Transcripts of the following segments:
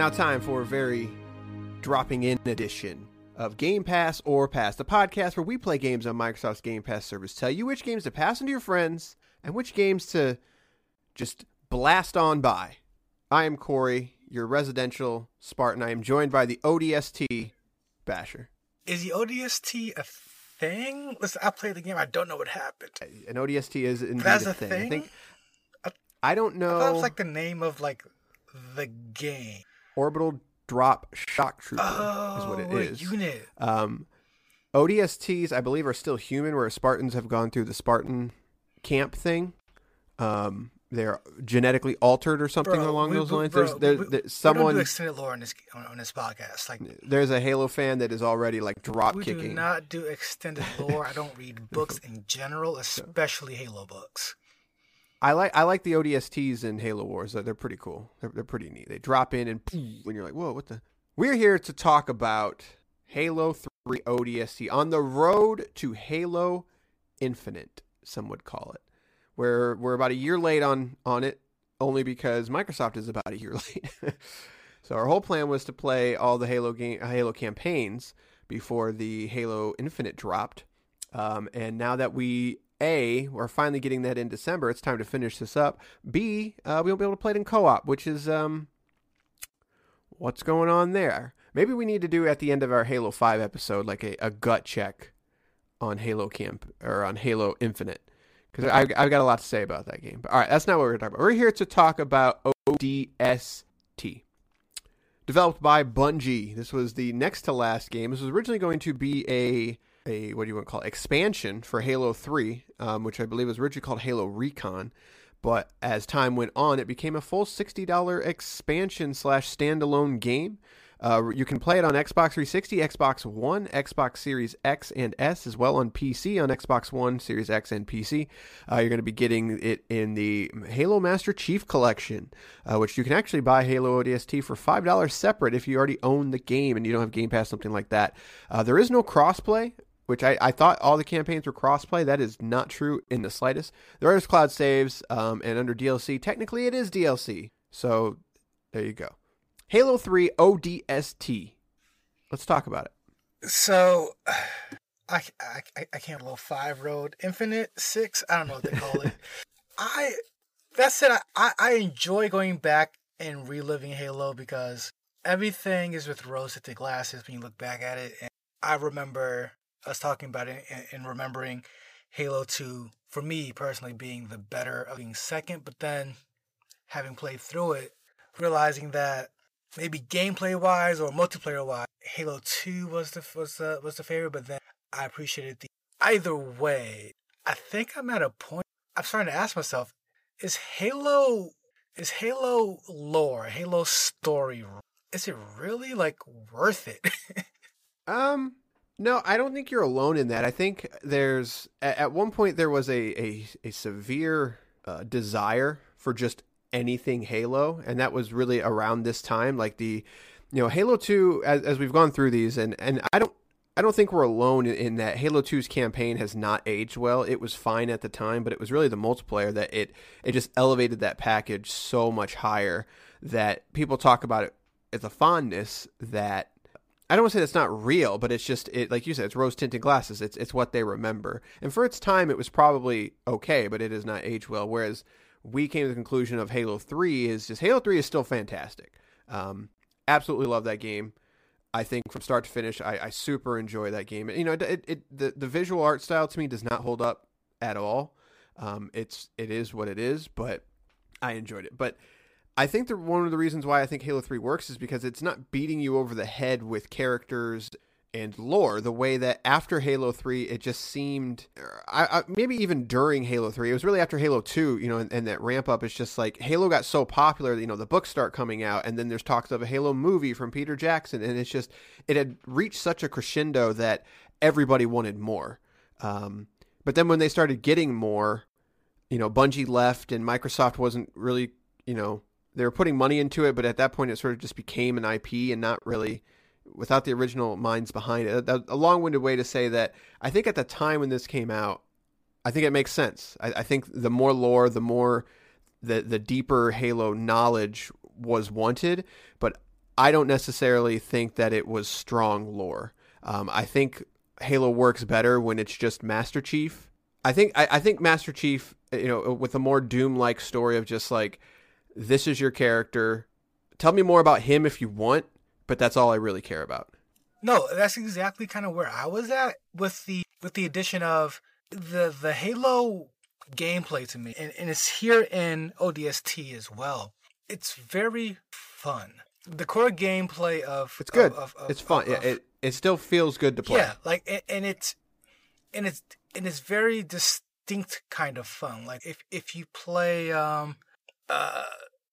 Now time for a very dropping in edition of Game Pass or Pass, the podcast where we play games on Microsoft's Game Pass service, tell you which games to pass on to your friends and which games to just blast on by. I am Corey, your residential Spartan. I am joined by the ODST Basher. Is the ODST a thing? Listen, I played the game. I don't know what happened. An ODST is indeed That's a a thing. I think I- I don't know. thought it was like the name of like the game. Orbital Drop Shock Trooper Oh, is what it a unit. Um, ODSTs, I believe, are still human, where Spartans have gone through the Spartan camp thing. Um, they're genetically altered or something Bro, along we- those lines. bro, there's there, we- there- We don't someone, do extended lore on this on, on this podcast. Like there's a Halo fan that is already like drop kicking. we do not do extended lore. I don't read books in general, especially Halo books. I like I like the ODSTs in Halo Wars. They're, pretty cool. They're, they're pretty neat. They drop in and and you're like, whoa, what the? We're here to talk about Halo 3 ODST on the road to Halo Infinite. Some would call it. We're we're about a year late on on it, only because Microsoft is about a year late. so our whole plan was to play all the Halo game Halo campaigns before the Halo Infinite dropped. Um, and now that we a, we're finally getting that in December. It's time to finish this up. B, uh, we won't be able to play it in co-op, which is um, what's going on there? Maybe we need to do at the end of our Halo Five episode like a, a gut check on Halo Camp or on Halo Infinite because I've, I've got a lot to say about that game. But all right, that's not what we're talking about. We're here to talk about ODST. Developed by Bungie. This was the next to last game. This was originally going to be a a what do you want to call it? expansion for Halo 3, um, which I believe was originally called Halo Recon. But as time went on, it became a full $60 expansion slash standalone game. Uh, you can play it on Xbox 360, Xbox One, Xbox Series X and S, as well on PC on Xbox One, Series X, and PC. Uh, you're going to be getting it in the Halo Master Chief Collection, uh, which you can actually buy Halo ODST for $5 separate if you already own the game and you don't have Game Pass, something like that. Uh, there is no crossplay, which I, I thought all the campaigns were crossplay. That is not true in the slightest. There is cloud saves, um, and under DLC, technically it is DLC. So there you go. Halo 3 ODST. Let's talk about it. So, I, I, I can't roll five road infinite six. I don't know what they call it. I that said, I, I I enjoy going back and reliving Halo because everything is with rose tinted glasses when you look back at it. And I remember us talking about it and, remembering Halo Two for me personally being the better of being second, but then having played through it, realizing that maybe gameplay wise or multiplayer wise, Halo Two was the was the was the favorite. But then I appreciated the either way. I think I'm at a point. I'm starting to ask myself: Is Halo is Halo lore, Halo story, is it really like worth it? Um, no, I don't think you're alone in that. I think there's at, one point there was a a, a severe uh, desire for just anything Halo, and that was really around this time, like the you know Halo Two. As, as we've gone through these, and and I don't. I don't think we're alone in, in, that Halo 2's campaign has not aged well. It was fine at the time, but it was really the multiplayer that it it just elevated that package so much higher that people talk about it as a fondness that I don't want to say that's not real, but it's just it like you said, it's rose tinted glasses. It's it's what they remember. And for its time it was probably okay, but it has not age well. Whereas we came to the conclusion of Halo 3 is just Halo 3 is still fantastic. Um, absolutely love that game. I think from start to finish, I, I super enjoy that game. You know, it, it, the the visual art style to me does not hold up at all. Um, it's it is what it is, but I enjoyed it. But I think that one of the reasons why I think Halo Three works is because it's not beating you over the head with characters and lore the way that after Halo 3 it just seemed I, I, maybe even during Halo 3 it was really after Halo 2 you know and, and, that ramp up it's just like Halo got so popular that, you know the books start coming out and then there's talks of a Halo movie from Peter Jackson and it's just it had reached such a crescendo that everybody wanted more. Um, but then when they started getting more you know Bungie left and Microsoft wasn't really you know they were putting money into it but at that point it sort of just became an IP and not really without the original minds behind it. A, a long-winded way to say that I think at the time when this came out, I think it makes sense. I, I think the more lore, the more the the deeper Halo knowledge was wanted, but I don't necessarily think that it was strong lore. Um, I think Halo works better when it's just Master Chief. I think I, I think Master Chief, you know, with a more Doom-like story of just like this is your character. Tell me more about him if you want, but that's all I really care about. No, that's exactly kind of where I was at with the with the addition of the the Halo gameplay to me, and, and it's here in ODST as well. It's very fun. The core gameplay of it's good. Of, of, it's fun. Of, yeah, it it still feels good to play. Yeah, like and, and it's and it's and it's very distinct kind of fun. Like if if you play um uh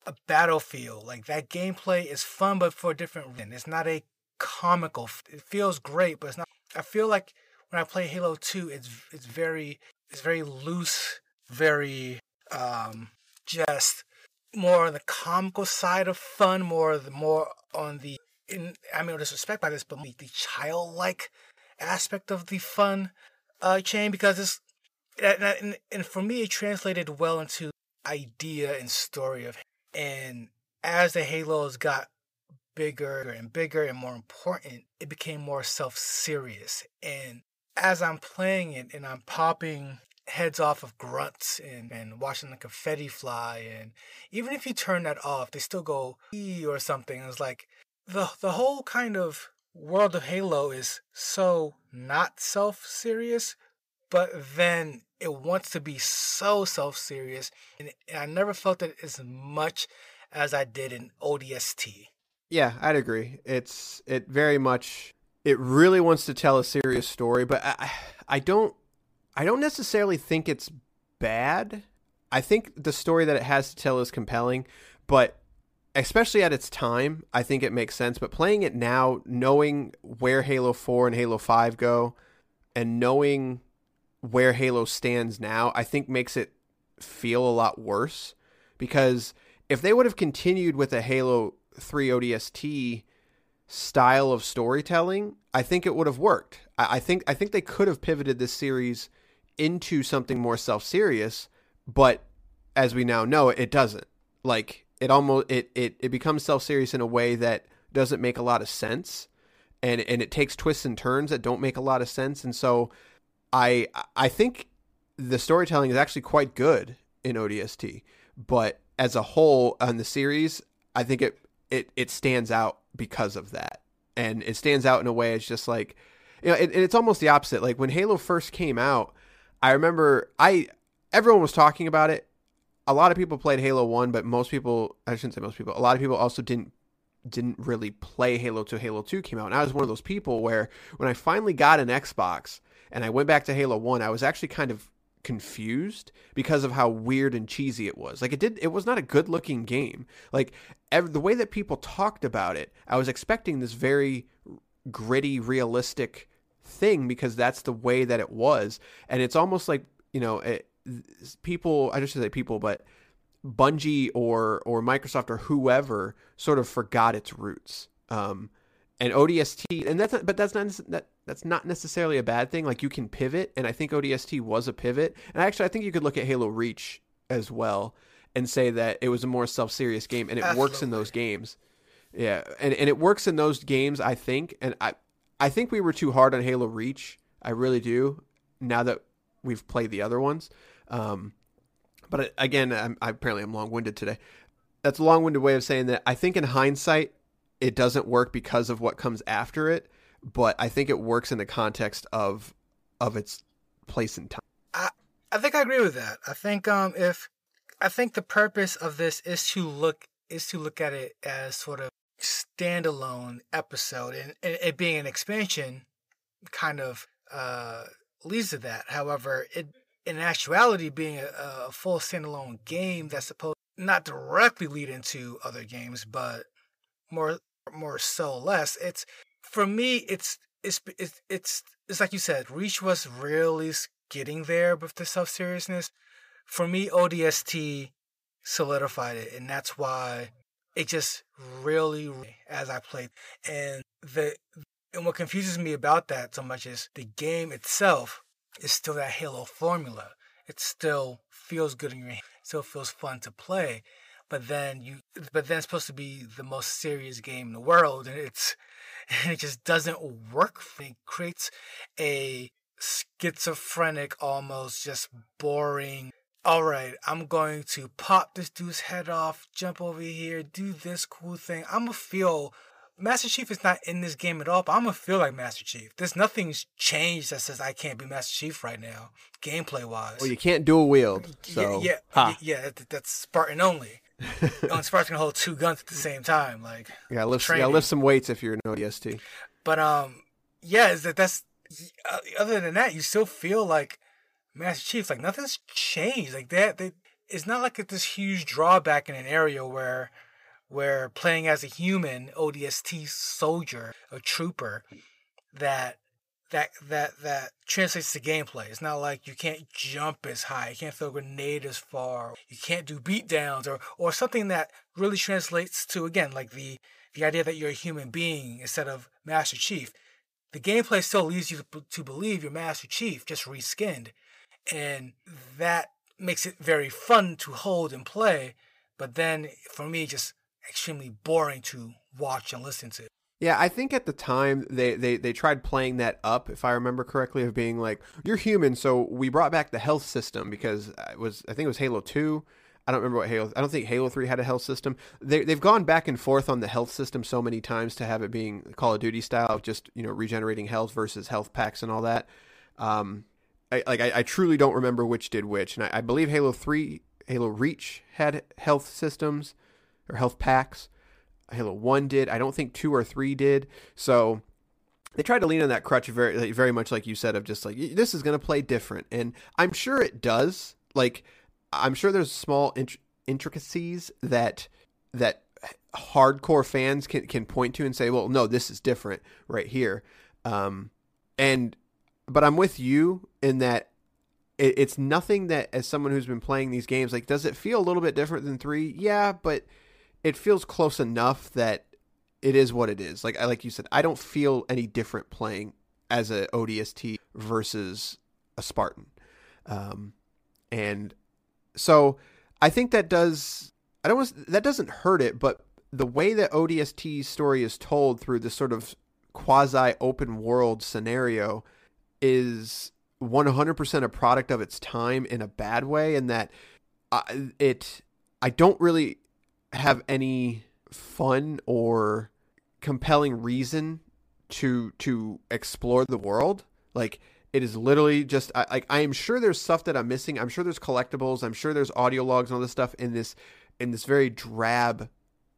a battlefield. Like that gameplay is fun, but for a different reason. It's not a comical. It feels great, but it's not. I feel like when I play Halo Two, it's it's very it's very loose, very um just more on the comical side of fun, more the more on the in I mean no disrespect by this, but the childlike aspect of the fun uh chain because it's and, and for me it translated well into idea and story of and as the Halos got bigger and bigger and more important, it became more self serious. And as I'm playing it and I'm popping heads off of grunts and, and watching the confetti fly, and even if you turn that off, they still go e or something. It's like the the whole kind of world of Halo is so not self serious, but then it wants to be so self serious, and, I never felt it as much as I did in ODST. Yeah, I'd agree. It's it very much it really wants to tell a serious story, but I I don't I don't necessarily think it's bad. I think the story that it has to tell is compelling, but especially at its time, I think it makes sense. But playing it now, knowing where Halo 4 and Halo 5 go, and knowing where Halo stands now, I think makes it feel a lot worse because if they would have continued with a Halo 3 ODST style of storytelling, I think it would have worked. I, I think I think they could have pivoted this series into something more self serious, but as we now know, it doesn't. Like it almost it it, it becomes self serious in a way that doesn't make a lot of sense. And and it takes twists and turns that don't make a lot of sense. And so I I think the storytelling is actually quite good in ODST, but as a whole on the series, I think it it it stands out because of that, and it stands out in a way. It's just like you know, it, it's almost the opposite. Like when Halo first came out, I remember I everyone was talking about it. A lot of people played Halo One, but most people I shouldn't say most people. A lot of people also didn't didn't really play Halo 2. Halo 2 came out. And I was one of those people where when I finally got an Xbox and I went back to Halo 1, I was actually kind of confused because of how weird and cheesy it was. Like it did it was not a good looking game. Like the way that people talked about it, I was expecting this very gritty realistic thing because that's the way that it was and it's almost like, you know, it, people I just say people but Bungie or or Microsoft or whoever sort of forgot its roots. Um, and ODST, and that's not, but that's not that that's not necessarily a bad thing. Like you can pivot, and I think ODST was a pivot. And actually, I think you could look at Halo Reach as well and say that it was a more self-serious game, and it Absolutely. works in those games. Yeah, and and it works in those games, I think. And I I think we were too hard on Halo Reach. I really do. Now that we've played the other ones, um, but uh, again, I'm, I apparently I'm long-winded today. That's a long-winded way of saying that. I think in hindsight, it doesn't work because of what comes after it, but I think it works in the context of of its place and time. I think I agree with that. I think um if I think the purpose of this is to look is to look at it as sort of standalone episode and, and it being an expansion kind of uh leads to that. However, it in actuality being a, a full standalone game that's supposed not directly lead into other games, but more more so less. It's for me it's it's it's it's, it's like you said, Reach was really getting there with the self seriousness. For me, ODST solidified it, and that's why it just really, as I played, and the and what confuses me about that so much is the game itself is still that Halo formula. It still feels good in your hand, still feels fun to play, but then you, but then it's supposed to be the most serious game in the world, and it's and it just doesn't work. It creates a schizophrenic, almost just boring. All right, I'm going to pop this dude's head off, jump over here, do this cool thing. I'm gonna feel Master Chief is not in this game at all, but I'm gonna feel like Master Chief. There's nothing's changed that says I can't be Master Chief right now, gameplay wise. Well, you can't dual wield, so yeah, yeah, ha. yeah, that's Spartan only. oh, Spartan can hold two guns at the same time, like. yeah, lift, yeah, lift some weights if you're an ODST. But um, yeah, is that that's uh, other than that, you still feel like Master Chief. Like nothing's changed. Like that, they, it's not like it's this huge drawback in an area where where playing as a human ODST soldier a trooper that that that that translates to gameplay. It's not like you can't jump as high, you can't throw a grenade as far, you can't do beatdowns or or something that really translates to again like the the idea that you're a human being instead of Master Chief. The gameplay still leads you to, to believe you're Master Chief, just reskinned, and that makes it very fun to hold and play. But then for me, just extremely boring to watch and listen to. Yeah, I think at the time they, they, they tried playing that up, if I remember correctly, of being like, you're human, so we brought back the health system because it was I think it was Halo Two. I don't remember what Halo. I don't think Halo Three had a health system. They they've gone back and forth on the health system so many times to have it being Call of Duty style of just you know regenerating health versus health packs and all that. Um, I, like I, I truly don't remember which did which, and I, I believe Halo Three, Halo Reach had health systems or health packs. Halo One did. I don't think two or three did. So they tried to lean on that crutch very, very much like you said, of just like this is going to play different, and I'm sure it does. Like I'm sure there's small int- intricacies that that hardcore fans can can point to and say, well, no, this is different right here. Um, and but I'm with you in that it, it's nothing that as someone who's been playing these games, like, does it feel a little bit different than three? Yeah, but it feels close enough that it is what it is. Like I like you said, I don't feel any different playing as a ODST versus a Spartan. Um, and so I think that does I don't want that doesn't hurt it, but the way that ODST's story is told through this sort of quasi open world scenario is 100% a product of its time in a bad way and that I, it I don't really have any fun or compelling reason to to explore the world like it is literally just I, like I am sure there's stuff that I'm missing. I'm sure there's collectibles. I'm sure there's audio logs and all this stuff in this in this very drab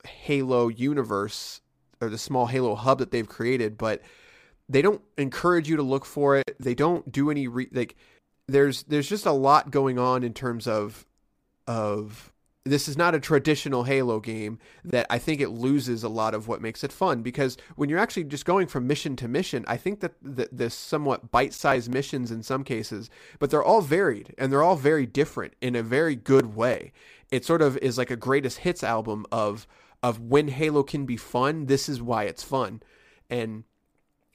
Halo universe or the small Halo hub that they've created, but they don't encourage you to look for it. They don't do any re- like there's there's just a lot going on in terms of of this is not a traditional Halo game that I think it loses a lot of what makes it fun because when you're actually just going from mission to mission, I think that the, the somewhat bite-sized missions in some cases, but they're all varied and they're all very different in a very good way. It sort of is like a greatest hits album of of when Halo can be fun. This is why it's fun, and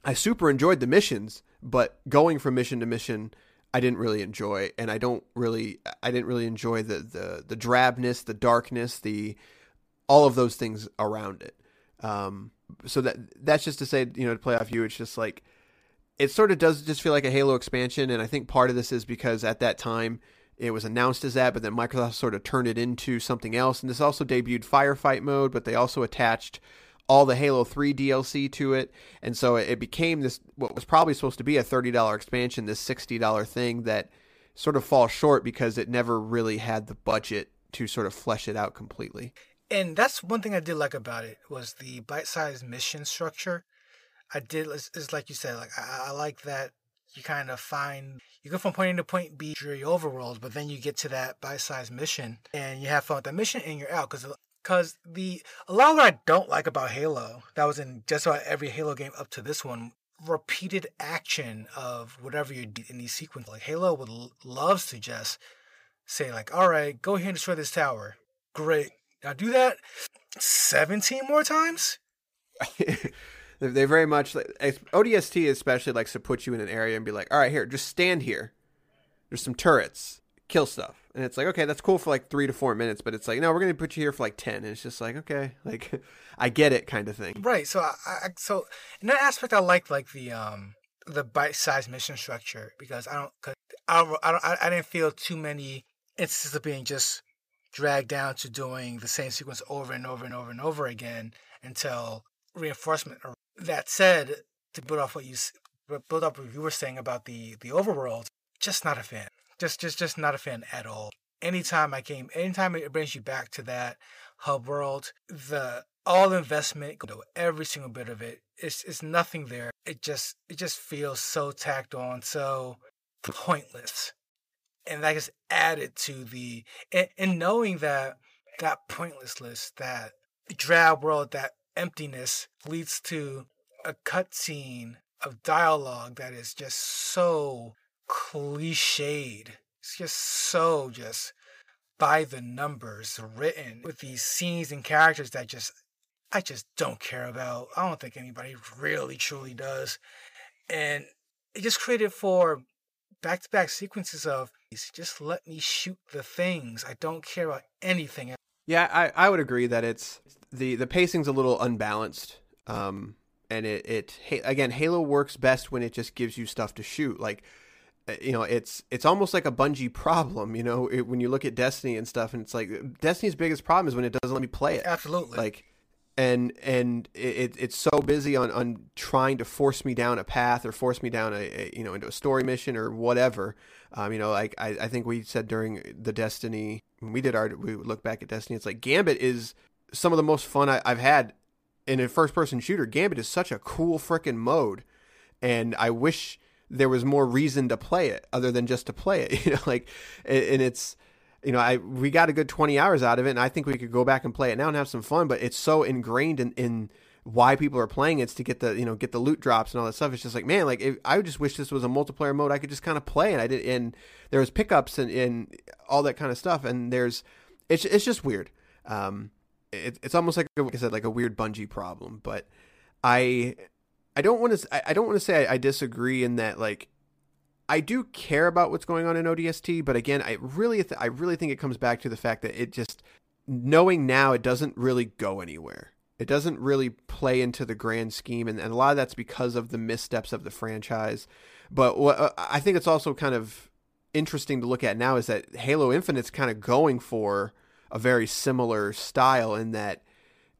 I super enjoyed the missions, but going from mission to mission, I didn't really enjoy, and I don't really, I didn't really enjoy the the the drabness, the darkness, the all of those things around it. Um, so that that's just to say, you know, to play off you, it's just like it sort of does just feel like a Halo expansion, and I think part of this is because at that time it was announced as that, but then Microsoft sort of turned it into something else, and this also debuted firefight mode, but they also attached all the Halo 3 DLC to it. And so it became this, what was probably supposed to be a $30 expansion, this $60 thing that sort of falls short because it never really had the budget to sort of flesh it out completely. And that's one thing I did like about it was the bite-sized mission structure. I did is like you said, like I, I like that you kind of find you go from point A to point B through your overworld, but then you get to that bite-sized mission and you have fun with that mission and you're out because because the a lot of what I don't like about Halo that was in just about every Halo game up to this one repeated action of whatever you do in these sequences. Like Halo would loves to just say like, "All right, go ahead and destroy this tower." Great. Now do that seventeen more times. they very much ODST especially likes to put you in an area and be like, "All right, here, just stand here. There's some turrets. Kill stuff." And it's like okay that's cool for like three to four minutes but it's like no we're gonna put you here for like 10 and it's just like okay like i get it kind of thing. Right so i, I so in that aspect i like like the um the bite-sized mission structure because i don't cause I, don't, I i didn't feel too many instances of being just dragged down to doing the same sequence over and over and over and over again until reinforcement that said to build off what you build up what you were saying about the the overworld just not a fan just just just not a fan at all. Anytime I came, anytime it brings you back to that hub world, the all investment, every single bit of it, it's it's nothing there. It just it just feels so tacked on, so pointless, and that is added to the and, and knowing that that pointlessness, that drab world, that emptiness leads to a cutscene of dialogue that is just so cliched. It's just so just by the numbers written with these scenes and characters that just I just don't care about. I don't think anybody really truly does. And it just created for back to back sequences of just let me shoot the things. I don't care about anything. Yeah, I, I would agree that it's the the pacing's a little unbalanced. Um and it, it again Halo works best when it just gives you stuff to shoot. Like you know it's it's almost like a Bungie problem you know it, when you look at destiny and stuff and it's like destiny's biggest problem is when it doesn't let me play it. Absolutely. Like and and it, it's so busy on on trying to force me down a path or force me down a, a you know into a story mission or whatever. Um, you know like I, I think we said during the destiny when we did our we look back at destiny it's like gambit is some of the most fun I, i've had in a first person shooter. Gambit is such a cool freaking mode. And i wish there was more reason to play it other than just to play it. You know, like, and it's, you know, I we got a good twenty hours out of it, and I think we could go back and play it now and have some fun. But it's so ingrained in in why people are playing it's to get the you know get the loot drops and all that stuff. It's just like man, like if, I just wish this was a multiplayer mode I could just kind of play and I did and there was pickups and, and all that kind of stuff and there's it's it's just weird. Um, it, it's almost like like I said like a weird Bungie problem, but I I don't want to. I don't want to say I, I, disagree in that. Like, I do care about what's going on in ODST, but again, I really, th- I really think it comes back to the fact that it just knowing now it doesn't really go anywhere. It doesn't really play into the grand scheme, and, and a lot of that's because of the missteps of the franchise. But what uh, I think it's also kind of interesting to look at now is that Halo Infinite's kind of going for a very similar style in that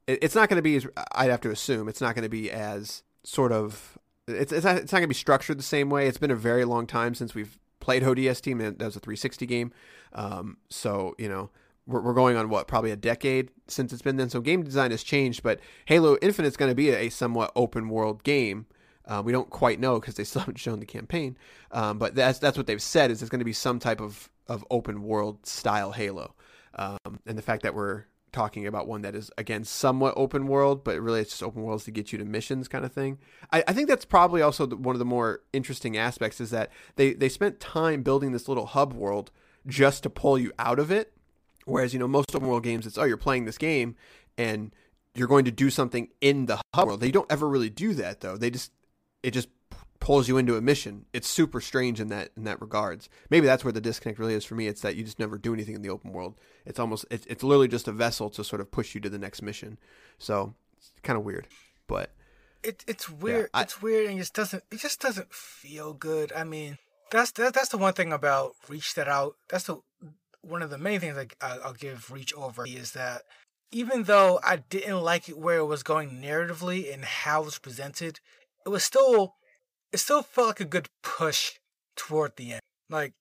it's not going to be as I'd have to assume it's not going to be as sort of it's it's not, it's not going to be structured the same way. It's been a very long time since we've played ODST. Mean, that was a 360 game, um, so you know we're, we're going on what probably a decade since it's been then. So game design has changed, but Halo Infinite is going to be a, a, somewhat open world game. Uh, we don't quite know because they still haven't shown the campaign, um, but that's that's what they've said is it's going to be some type of of open world style Halo, um, and the fact that we're talking about one that is again somewhat open world, but really it's just open worlds to get you to missions kind of thing. I, I think that's probably also the, one of the more interesting aspects is that they they spent time building this little hub world just to pull you out of it. Whereas you know most open world games, it's oh you're playing this game and you're going to do something in the hub world. They don't ever really do that though. They just it just pulls you into a mission. It's super strange in that in that regards. Maybe that's where the disconnect really is for me. It's that you just never do anything in the open world. It's almost it's it's literally just a vessel to sort of push you to the next mission. So it's kind of weird, but it it's weird. I- it's weird, and it just doesn't it just doesn't feel good. I mean, that's that, that's the one thing about Reach that out. That's the one of the main things I, I'll give Reach over is that even though I didn't like it where it was going narratively and how it was presented, it was still it still felt like a good push toward the end. Like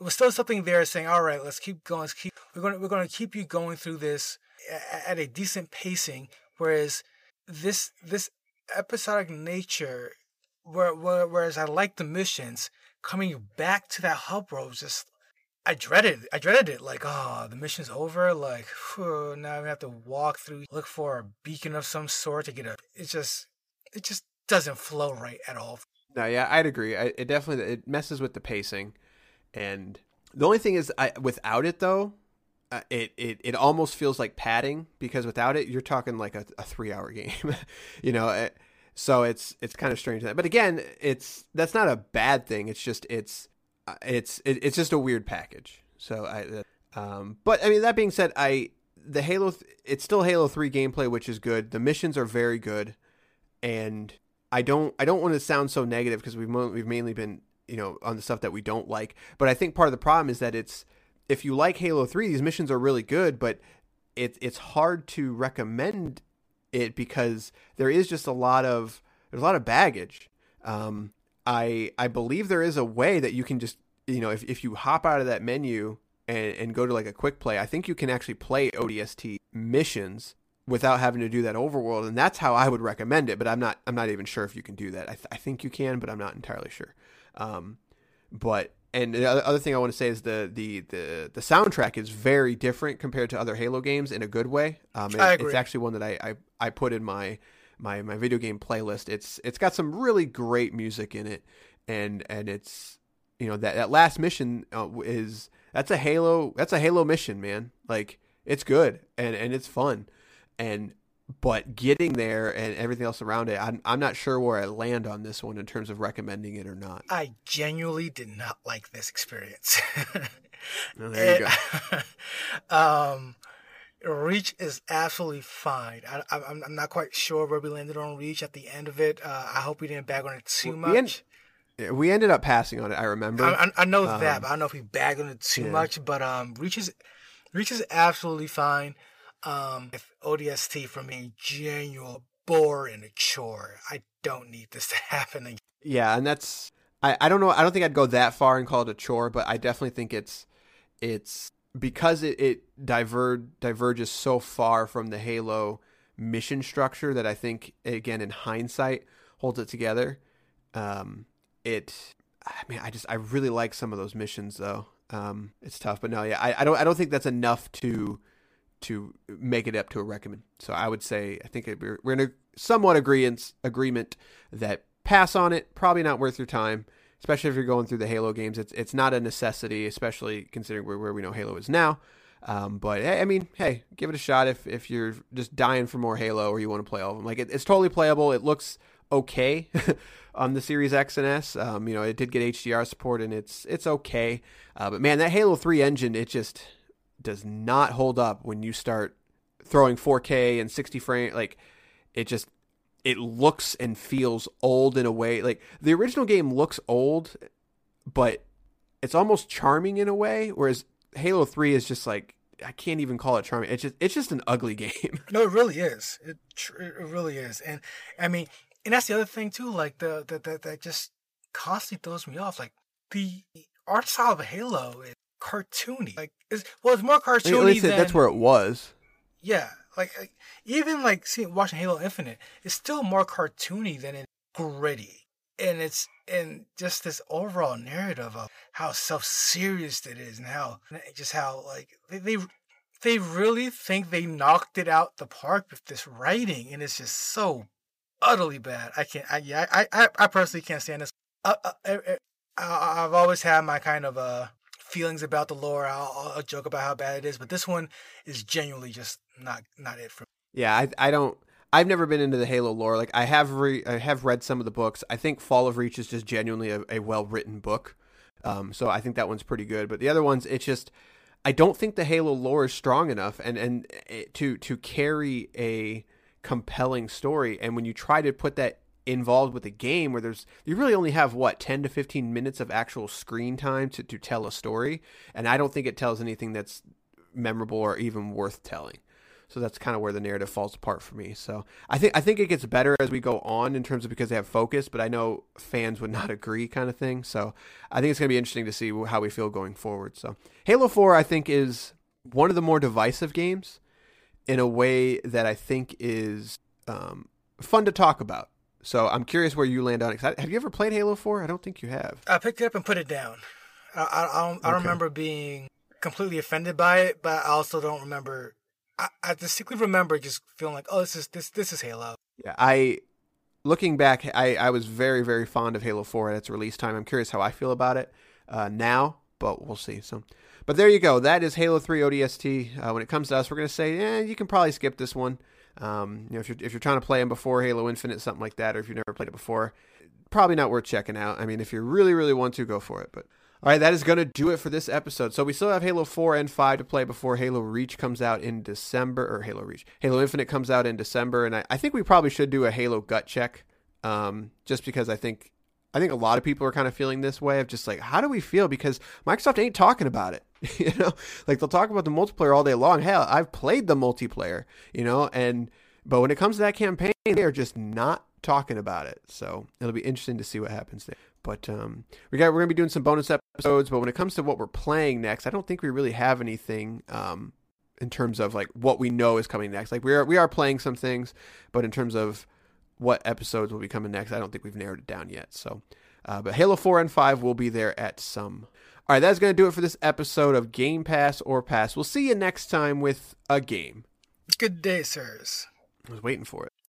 it was still something there saying, "All right, let's keep going. Let's keep we're going to we're going to keep you going through this at a decent pacing." Whereas this this episodic nature, where, where, whereas I like the missions, coming back to that hub world was just I dreaded I dreaded it. Like, oh, the mission's over. Like, phew, now we have to walk through, look for a beacon of some sort to get a. It just it just doesn't flow right at all. No, yeah, I'd agree. I, it definitely it messes with the pacing, and the only thing is, I without it though, uh, it it it almost feels like padding because without it, you're talking like a, a three hour game, you know. It, so it's it's kind of strange that, but again, it's that's not a bad thing. It's just it's uh, it's it, it's just a weird package. So I, um, but I mean that being said, I the Halo th- it's still Halo Three gameplay, which is good. The missions are very good, and I don't I don't want to sound so negative because we've mo- we've mainly been you know on the stuff that we don't like. But I think part of the problem is that it's if you like Halo Three, these missions are really good, but it's it's hard to recommend it because there is just a lot of there's a lot of baggage. Um, I I believe there is a way that you can just you know if if you hop out of that menu and and go to like a quick play, I think you can actually play ODST missions without having to do that overworld and that's how I would recommend it but I'm not I'm not even sure if you can do that. I, th- I think you can but I'm not entirely sure. Um, but and the other thing I want to say is the the the the soundtrack is very different compared to other Halo games in a good way. Um, it- I agree. it's actually one that I, I I put in my my my video game playlist. It's it's got some really great music in it and and it's you know that that last mission uh, is that's a Halo that's a Halo mission man. Like it's good and and it's fun and but getting there and everything else around it I'm I'm not sure where I land on this one in terms of recommending it or not. I genuinely did not like this experience. Oh, there you go. um, Reach is absolutely fine. I, I'm not quite sure where we landed on Reach at the end of it. Uh, I hope we didn't bag on it too We much. end- We ended up passing on it. I remember. I, I, I know Um, that, but I don't know if we bagged on it too yeah. much. But um, Reach is Reach is absolutely fine. Um, if ODST for me, a genuine bore and a chore. I don't need this to happen again. Yeah, and that's I, I don't know I don't think I'd go that far and call it a chore, but I definitely think it's it's because it, it diver diverges so far from the Halo mission structure that I think again in hindsight holds it together. Um it I mean I just I really like some of those missions though. Um it's tough, but no, yeah, I, I don't I don't think that's enough to to make it up to a recommend. So I would say I think we're, we're in a somewhat agreement agreement that pass on it. Probably not worth your time, especially if you're going through the Halo games. It's it's not a necessity, especially considering where, where we know Halo is now. Um, but I mean, hey, give it a shot if if you're just dying for more Halo or you want to play all of them. Like it, it's totally playable. It looks okay on the Series X and S. Um, you know, it did get HDR support and it's it's okay. Uh, but man, that Halo Three engine, it just does not hold up when you start throwing 4K and 60 frame. Like it just it looks and feels old in a way. Like the original game looks old, but it's almost charming in a way. Whereas Halo Three is just like I can't even call it charming. It's just it's just an ugly game. No, it really is. It it really is. And I mean, and that's the other thing too. Like the the that that just constantly throws me off. Like the art style of Halo is cartoony. Like it's well, it's more At cartoony least than that's where it was. yeah. Like, like even like seeing watching Halo Infinite, it's still more cartoony than it's gritty. And it's and just this overall narrative of how self serious it is and how just how like they, they they really think they knocked it out the park with this writing and it's just so utterly bad. I can't. I yeah. I I, I personally can't stand this. Uh, uh, uh, I, I've always had my kind of uh feelings about the lore. I'll, I'll joke about how bad it is, but this one is genuinely just not not it for. me. Yeah, I I don't. I've never been into the Halo lore. Like I have re, I have read some of the books. I think Fall of Reach is just genuinely a, a well written book. Um, so I think that one's pretty good. But the other ones, it's just I don't think the Halo lore is strong enough and and it, to to carry a compelling story. And when you try to put that involved with a game where there's you really only have what 10 to 15 minutes of actual screen time to, to tell a story and i don't think it tells anything that's memorable or even worth telling so that's kind of where the narrative falls apart for me. So I think I think it gets better as we go on in terms of because they have focus, but I know fans would not agree, kind of thing. So I think it's going to be interesting to see how we feel going forward. So Halo Four, I think, is one of the more divisive games in a way that I think is um, fun to talk about. So I'm curious where you land on it. Have you ever played Halo Four? I don't think you have. I picked it up and put it down. I I, I don't, I remember being completely offended by it, but I also don't remember I, I distinctly remember just feeling like, oh, this is this this is Halo. Yeah, I looking back, I I was very very fond of Halo Four at its release time. I'm curious how I feel about it uh, now, but we'll see. So, but there you go. That is Halo Three ODST. Uh, when it comes to us, we're gonna say, yeah, you can probably skip this one. Um, you know, if you're if you're trying to play them before Halo Infinite, something like that, or if you've never played it before, probably not worth checking out. I mean, if you really really want to, go for it. But all right, that is going to do it for this episode. So we still have Halo 4 and 5 to play before Halo Reach comes out in December, or Halo Reach. Halo Infinite comes out in December, and I, I think we probably should do a Halo gut check, um, just because I think I think a lot of people are kind of feeling this way of just like, how do we feel? Because Microsoft ain't talking about it. you know, like they'll talk about the multiplayer all day long. Hell, I've played the multiplayer, you know, and but when it comes to that campaign, they are just not talking about it. So it'll be interesting to see what happens there. But um, we got we're gonna be doing some bonus episodes. But when it comes to what we're playing next, I don't think we really have anything um, in terms of like what we know is coming next. Like we are we are playing some things, but in terms of what episodes will be coming next, I don't think we've narrowed it down yet. So, uh, but Halo Four and Five will be there at some. All right, that's gonna do it for this episode of Game Pass or Pass. We'll see you next time with a game. Good day, sirs. I was waiting for it.